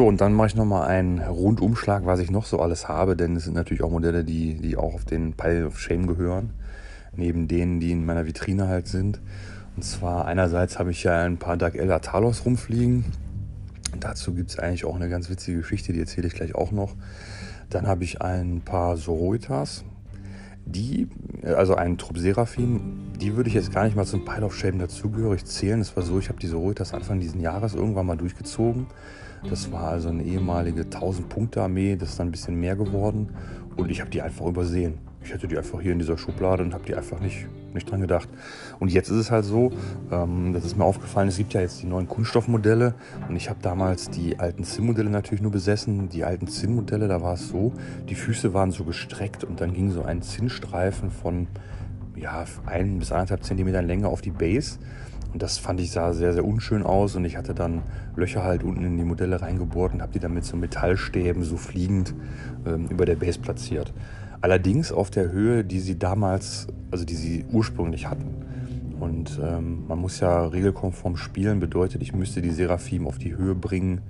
Und dann mache ich nochmal einen Rundumschlag, was ich noch so alles habe, denn es sind natürlich auch Modelle, die, die auch auf den Pile of Shame gehören, neben denen, die in meiner Vitrine halt sind. Und zwar einerseits habe ich ja ein paar Dark Elder Talos rumfliegen. Dazu gibt es eigentlich auch eine ganz witzige Geschichte, die erzähle ich gleich auch noch. Dann habe ich ein paar Sororitas, die, also einen Trupp Seraphim, die würde ich jetzt gar nicht mal zum Pile of Shame dazugehörig zählen. Es war so, ich habe die Sororitas Anfang dieses Jahres irgendwann mal durchgezogen. Das war also eine ehemalige 1000-Punkte-Armee, das ist dann ein bisschen mehr geworden und ich habe die einfach übersehen. Ich hatte die einfach hier in dieser Schublade und habe die einfach nicht, nicht dran gedacht. Und jetzt ist es halt so, ähm, das ist mir aufgefallen, es gibt ja jetzt die neuen Kunststoffmodelle und ich habe damals die alten Zinn-Modelle natürlich nur besessen. Die alten Zinn-Modelle, da war es so, die Füße waren so gestreckt und dann ging so ein Zinnstreifen von ja, ein bis anderthalb Zentimeter Länge auf die Base. Und das fand ich sah sehr, sehr unschön aus und ich hatte dann Löcher halt unten in die Modelle reingebohrt und habe die dann mit so Metallstäben so fliegend ähm, über der Base platziert. Allerdings auf der Höhe, die sie damals, also die sie ursprünglich hatten. Und ähm, man muss ja regelkonform spielen, bedeutet, ich müsste die Seraphim auf die Höhe bringen,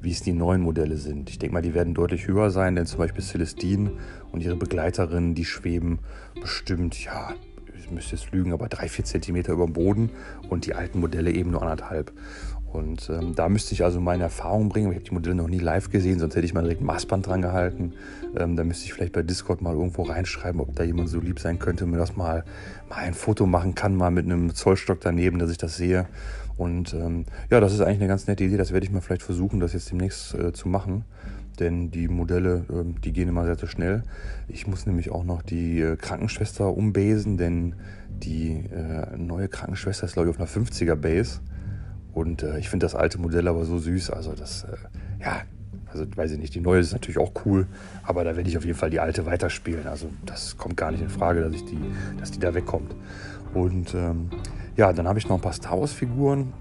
wie es die neuen Modelle sind. Ich denke mal, die werden deutlich höher sein, denn zum Beispiel Celestine und ihre Begleiterinnen, die schweben bestimmt, ja, ich müsste jetzt lügen, aber drei, vier Zentimeter über dem Boden und die alten Modelle eben nur anderthalb. Und ähm, da müsste ich also meine Erfahrung bringen. Ich habe die Modelle noch nie live gesehen, sonst hätte ich mal direkt ein Maßband dran gehalten. Ähm, da müsste ich vielleicht bei Discord mal irgendwo reinschreiben, ob da jemand so lieb sein könnte, mir das mal, mal ein Foto machen kann, mal mit einem Zollstock daneben, dass ich das sehe. Und ähm, ja, das ist eigentlich eine ganz nette Idee. Das werde ich mal vielleicht versuchen, das jetzt demnächst äh, zu machen. Denn die Modelle, äh, die gehen immer sehr, sehr schnell. Ich muss nämlich auch noch die äh, Krankenschwester umbesen, denn die äh, neue Krankenschwester ist, glaube ich, auf einer 50er Base. Und äh, ich finde das alte Modell aber so süß. Also das, ja, also weiß ich nicht, die neue ist natürlich auch cool, aber da werde ich auf jeden Fall die alte weiterspielen. Also das kommt gar nicht in Frage, dass, ich die, dass die da wegkommt. Und ähm, ja, dann habe ich noch ein paar Star Wars-Figuren.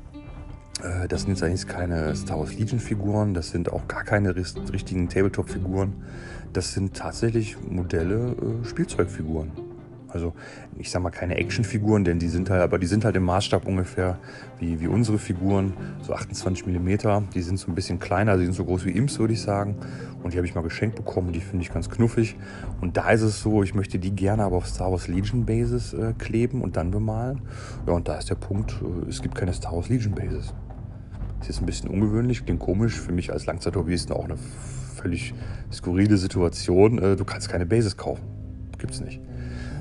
Äh, das sind jetzt eigentlich keine Star Wars Legion-Figuren, das sind auch gar keine richtigen Tabletop-Figuren. Das sind tatsächlich Modelle, äh, Spielzeugfiguren. Also ich sag mal keine Actionfiguren, denn die sind halt, aber die sind halt im Maßstab ungefähr wie, wie unsere Figuren, so 28 mm. Die sind so ein bisschen kleiner, die sind so groß wie Imps, würde ich sagen. Und die habe ich mal geschenkt bekommen, die finde ich ganz knuffig. Und da ist es so, ich möchte die gerne aber auf Star Wars Legion Bases äh, kleben und dann bemalen. Ja, und da ist der Punkt, äh, es gibt keine Star Wars Legion Bases. Das ist ein bisschen ungewöhnlich, klingt komisch, für mich als Langzeithobbyisten auch eine völlig skurrile Situation. Äh, du kannst keine Bases kaufen. Gibt's nicht.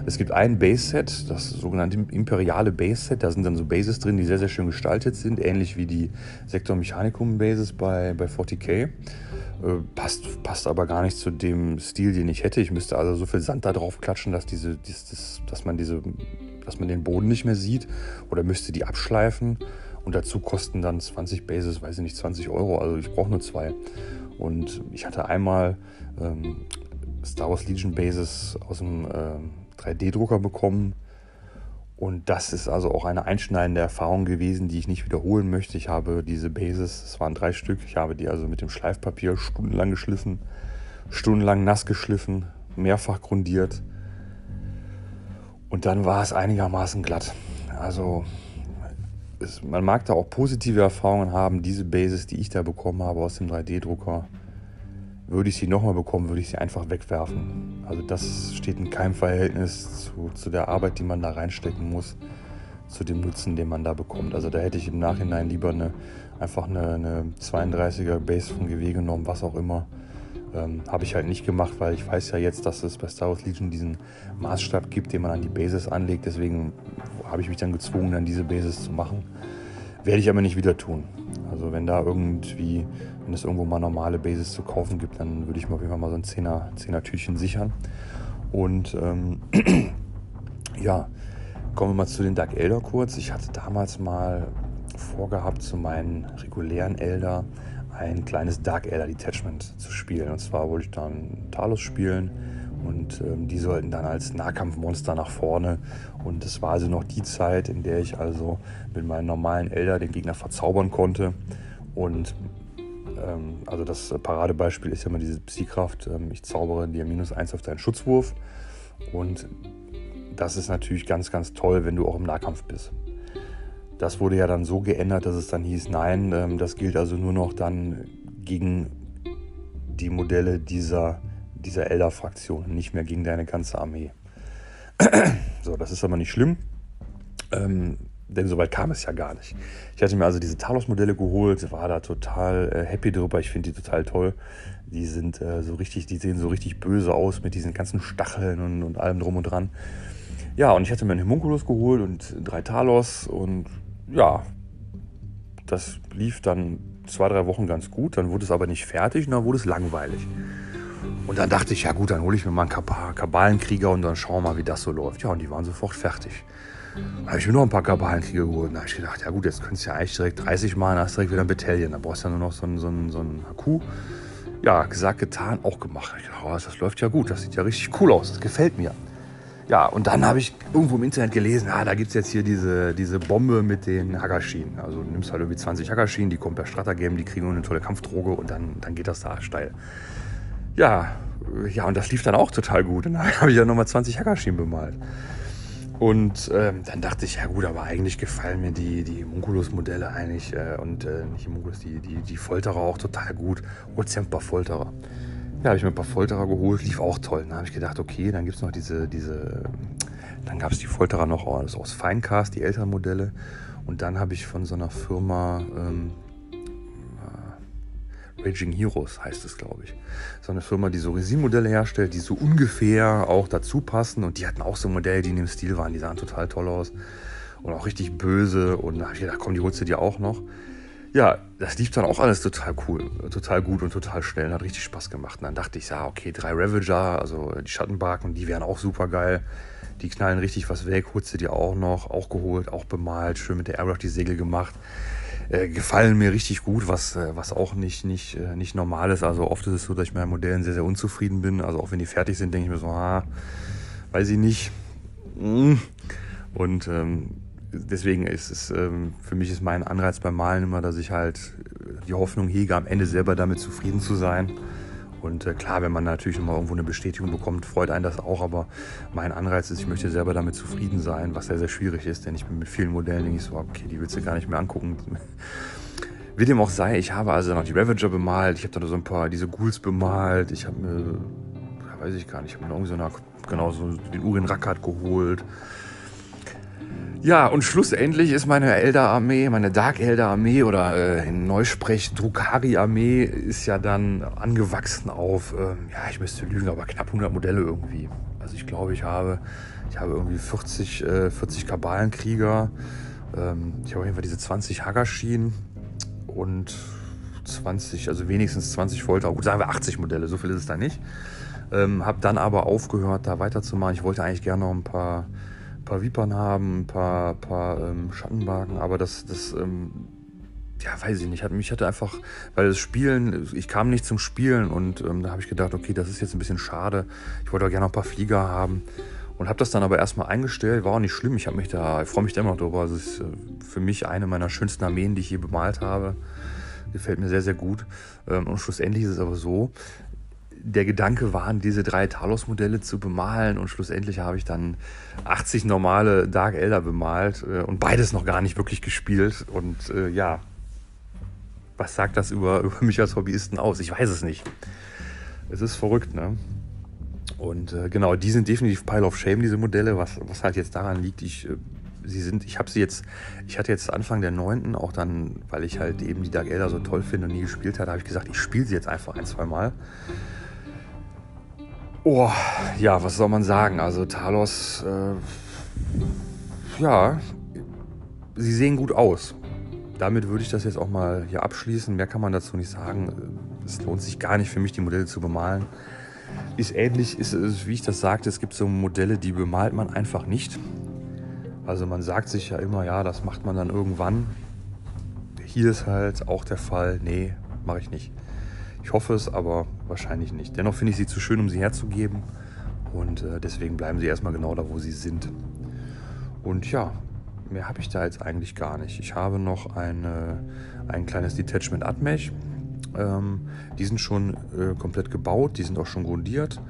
Es gibt ein Base-Set, das sogenannte imperiale Base-Set. Da sind dann so Bases drin, die sehr, sehr schön gestaltet sind, ähnlich wie die Sektor Mechanicum Bases bei, bei 40k. Äh, passt, passt aber gar nicht zu dem Stil, den ich hätte. Ich müsste also so viel Sand da drauf klatschen, dass, diese, dies, das, dass, man diese, dass man den Boden nicht mehr sieht. Oder müsste die abschleifen. Und dazu kosten dann 20 Bases, weiß ich nicht, 20 Euro. Also ich brauche nur zwei. Und ich hatte einmal ähm, Star Wars Legion Bases aus dem. Ähm, 3D-Drucker bekommen. Und das ist also auch eine einschneidende Erfahrung gewesen, die ich nicht wiederholen möchte. Ich habe diese Bases, es waren drei Stück, ich habe die also mit dem Schleifpapier stundenlang geschliffen, stundenlang nass geschliffen, mehrfach grundiert. Und dann war es einigermaßen glatt. Also es, man mag da auch positive Erfahrungen haben. Diese Bases, die ich da bekommen habe aus dem 3D-Drucker, würde ich sie nochmal bekommen, würde ich sie einfach wegwerfen. Also das steht in keinem Verhältnis zu, zu der Arbeit, die man da reinstecken muss, zu dem Nutzen, den man da bekommt. Also da hätte ich im Nachhinein lieber eine, einfach eine, eine 32er Base von GW genommen, was auch immer. Ähm, Habe ich halt nicht gemacht, weil ich weiß ja jetzt, dass es bei Star Wars Legion diesen Maßstab gibt, den man an die Bases anlegt. Deswegen habe ich mich dann gezwungen, dann diese Bases zu machen. Werde ich aber nicht wieder tun. Also wenn da irgendwie, wenn es irgendwo mal normale Bases zu kaufen gibt, dann würde ich mir auf jeden Fall mal so ein 10er, 10er Tütchen sichern. Und ähm, ja, kommen wir mal zu den Dark Elder kurz. Ich hatte damals mal vorgehabt, zu meinen regulären Elder ein kleines Dark Elder Detachment zu spielen. Und zwar wollte ich dann Talos spielen und ähm, die sollten dann als Nahkampfmonster nach vorne. Und es war also noch die Zeit, in der ich also mit meinen normalen Elder den Gegner verzaubern konnte. Und ähm, also das Paradebeispiel ist ja immer diese Psykraft. Ähm, ich zaubere dir minus 1 auf deinen Schutzwurf. Und das ist natürlich ganz, ganz toll, wenn du auch im Nahkampf bist. Das wurde ja dann so geändert, dass es dann hieß, nein, ähm, das gilt also nur noch dann gegen die Modelle dieser dieser Elder-Fraktion, nicht mehr gegen deine ganze Armee. so, das ist aber nicht schlimm. Ähm, Denn soweit kam es ja gar nicht. Ich hatte mir also diese Talos-Modelle geholt, war da total äh, happy drüber. Ich finde die total toll. Die sind äh, so richtig, die sehen so richtig böse aus mit diesen ganzen Stacheln und, und allem drum und dran. Ja, und ich hatte mir einen Homunculus geholt und drei Talos und ja, das lief dann zwei, drei Wochen ganz gut. Dann wurde es aber nicht fertig und dann wurde es langweilig. Und dann dachte ich, ja gut, dann hole ich mir mal ein paar Kabalenkrieger und dann schauen wir mal, wie das so läuft. Ja, und die waren sofort fertig. Dann habe ich mir noch ein paar Kabalenkrieger geholt. Dann habe ich gedacht, ja gut, jetzt könntest du ja eigentlich direkt 30 Mal, dann hast du direkt wieder ein Battalion. Da brauchst du ja nur noch so ein, so ein, so ein Haku. Ja, gesagt, getan, auch gemacht. Ich dachte, oh, das läuft ja gut, das sieht ja richtig cool aus, das gefällt mir. Ja, und dann habe ich irgendwo im Internet gelesen, ah, da gibt es jetzt hier diese, diese Bombe mit den Hagashin. Also du nimmst halt irgendwie 20 Hagashin, die kommen per Strata-Game, die kriegen eine tolle Kampfdroge und dann, dann geht das da steil. Ja, ja, und das lief dann auch total gut. Und dann habe ich ja nochmal 20 Hagashin bemalt. Und ähm, dann dachte ich, ja gut, aber eigentlich gefallen mir die, die Munculus-Modelle eigentlich äh, und äh, nicht die Munculus, die, die, die Folterer auch total gut. Ozemper Folterer. Ja, habe ich mir ein paar Folterer geholt, lief auch toll. Dann habe ich gedacht, okay, dann gibt es noch diese, diese, dann gab es die Folterer noch aus, aus Finecast, die älteren Modelle. Und dann habe ich von so einer Firma, ähm, Raging Heroes heißt es, glaube ich. So eine Firma, die so Resin-Modelle herstellt, die so ungefähr auch dazu passen. Und die hatten auch so Modelle, die in dem Stil waren. Die sahen total toll aus. Und auch richtig böse. Und da habe ich gedacht, komm, die holst du dir auch noch ja, das lief dann auch alles total cool, total gut und total schnell. Hat richtig Spaß gemacht. Und dann dachte ich, ja, okay, drei Ravager, also die Schattenbarken, die wären auch super geil. Die knallen richtig was weg, holst du dir auch noch, auch geholt, auch bemalt, schön mit der Airlock die Segel gemacht. Äh, gefallen mir richtig gut, was, äh, was auch nicht, nicht, äh, nicht normal ist. Also oft ist es so, dass ich mit meinen Modellen sehr, sehr unzufrieden bin. Also auch wenn die fertig sind, denke ich mir so, ah, weiß ich nicht. Mm. Und ähm, deswegen ist es, ähm, für mich ist mein Anreiz beim Malen immer, dass ich halt die Hoffnung hege, am Ende selber damit zufrieden zu sein. Und äh, klar, wenn man natürlich immer irgendwo eine Bestätigung bekommt, freut einen das auch. Aber mein Anreiz ist, ich möchte selber damit zufrieden sein, was sehr, sehr schwierig ist. Denn ich bin mit vielen Modellen, denke ich so, okay, die willst du gar nicht mehr angucken. Wie dem auch sei, ich habe also noch die Ravager bemalt, ich habe dann so ein paar diese Ghouls bemalt, ich habe mir, weiß ich gar nicht, ich habe mir irgendwie so eine, genau so den Urin Rackard geholt. Ja, und schlussendlich ist meine Elder-Armee, meine Dark Elder-Armee oder äh, in Neusprech Drukari-Armee ist ja dann angewachsen auf, ähm, ja, ich müsste lügen, aber knapp 100 Modelle irgendwie. Also ich glaube, ich habe, ich habe irgendwie 40, äh, 40 Kabalenkrieger, ähm, ich habe auf jeden Fall diese 20 Hagashin und 20, also wenigstens 20 Folter, gut, sagen wir 80 Modelle, so viel ist es da nicht. Ähm, habe dann aber aufgehört, da weiterzumachen. Ich wollte eigentlich gerne noch ein paar paar Vipern haben, ein paar, paar ähm, Schattenwagen, aber das, das ähm, ja, weiß ich nicht, mich hatte einfach, weil das Spielen, ich kam nicht zum Spielen und ähm, da habe ich gedacht, okay, das ist jetzt ein bisschen schade. Ich wollte auch gerne noch ein paar Flieger haben und habe das dann aber erstmal eingestellt, war auch nicht schlimm. Ich ich freue mich da immer noch drüber. Also es ist äh, für mich eine meiner schönsten Armeen, die ich je bemalt habe. Gefällt mir sehr, sehr gut. Ähm, und schlussendlich ist es aber so, der Gedanke war, diese drei Talos-Modelle zu bemalen und schlussendlich habe ich dann 80 normale Dark Elder bemalt äh, und beides noch gar nicht wirklich gespielt. Und äh, ja, was sagt das über, über mich als Hobbyisten aus? Ich weiß es nicht. Es ist verrückt, ne? Und äh, genau, die sind definitiv Pile of Shame, diese Modelle, was, was halt jetzt daran liegt, ich, äh, sie sind, ich habe sie jetzt, ich hatte jetzt Anfang der 9., auch dann, weil ich halt eben die Dark Elder so toll finde und nie gespielt hatte, habe ich gesagt, ich spiele sie jetzt einfach ein, zwei Mal. Oh, ja, was soll man sagen? Also Talos, äh, ja, sie sehen gut aus. Damit würde ich das jetzt auch mal hier abschließen. Mehr kann man dazu nicht sagen. Es lohnt sich gar nicht für mich, die Modelle zu bemalen. Ist ähnlich, ist, wie ich das sagte, es gibt so Modelle, die bemalt man einfach nicht. Also man sagt sich ja immer, ja, das macht man dann irgendwann. Hier ist halt auch der Fall, nee, mache ich nicht. Ich hoffe es, aber wahrscheinlich nicht. Dennoch finde ich sie zu schön, um sie herzugeben. Und äh, deswegen bleiben sie erstmal genau da, wo sie sind. Und ja, mehr habe ich da jetzt eigentlich gar nicht. Ich habe noch eine, ein kleines Detachment Admech. Ähm, die sind schon äh, komplett gebaut, die sind auch schon grundiert.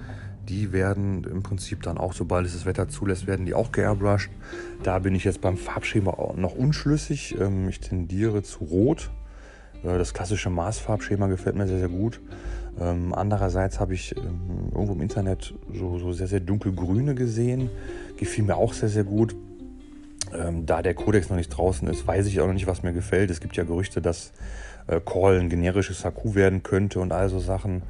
Die werden im Prinzip dann auch, sobald es das Wetter zulässt, werden die auch geairbrushed. Da bin ich jetzt beim Farbschema noch unschlüssig. Ähm, ich tendiere zu Rot. Das klassische Maßfarbschema gefällt mir sehr, sehr gut. Ähm, andererseits habe ich ähm, irgendwo im Internet so, so sehr, sehr dunkelgrüne gesehen. Gefiel mir auch sehr, sehr gut. Ähm, da der Codex noch nicht draußen ist, weiß ich auch noch nicht, was mir gefällt. Es gibt ja Gerüchte, dass äh, Call ein generisches HQ werden könnte und all so Sachen.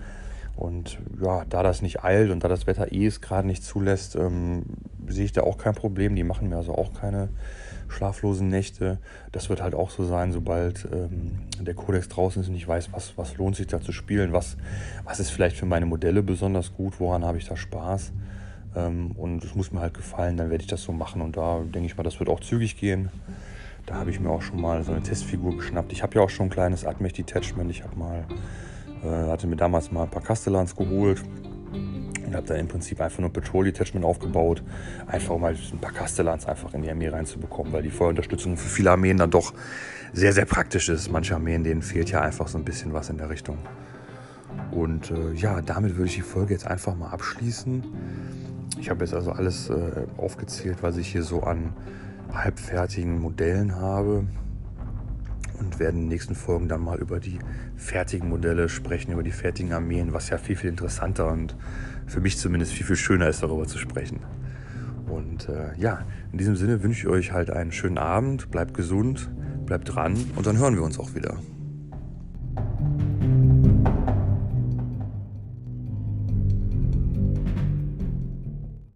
Und ja, da das nicht eilt und da das Wetter eh es gerade nicht zulässt, ähm, sehe ich da auch kein Problem. Die machen mir also auch keine schlaflosen Nächte. Das wird halt auch so sein, sobald ähm, der Codex draußen ist und ich weiß, was, was lohnt sich da zu spielen, was, was ist vielleicht für meine Modelle besonders gut, woran habe ich da Spaß. Ähm, und es muss mir halt gefallen, dann werde ich das so machen. Und da denke ich mal, das wird auch zügig gehen. Da habe ich mir auch schon mal so eine Testfigur geschnappt. Ich habe ja auch schon ein kleines Admech-Detachment. Ich habe mal, äh, hatte mir damals mal ein paar Castellans geholt und habe dann im Prinzip einfach nur Petrol Detachment aufgebaut, einfach um halt ein paar Castellans einfach in die Armee reinzubekommen, weil die Feuerunterstützung für viele Armeen dann doch sehr, sehr praktisch ist. Manche Armeen, denen fehlt ja einfach so ein bisschen was in der Richtung. Und äh, ja, damit würde ich die Folge jetzt einfach mal abschließen. Ich habe jetzt also alles äh, aufgezählt, was ich hier so an halbfertigen Modellen habe und werden in den nächsten Folgen dann mal über die fertigen Modelle sprechen, über die fertigen Armeen, was ja viel, viel interessanter und für mich zumindest viel, viel schöner ist, darüber zu sprechen. Und äh, ja, in diesem Sinne wünsche ich euch halt einen schönen Abend, bleibt gesund, bleibt dran und dann hören wir uns auch wieder.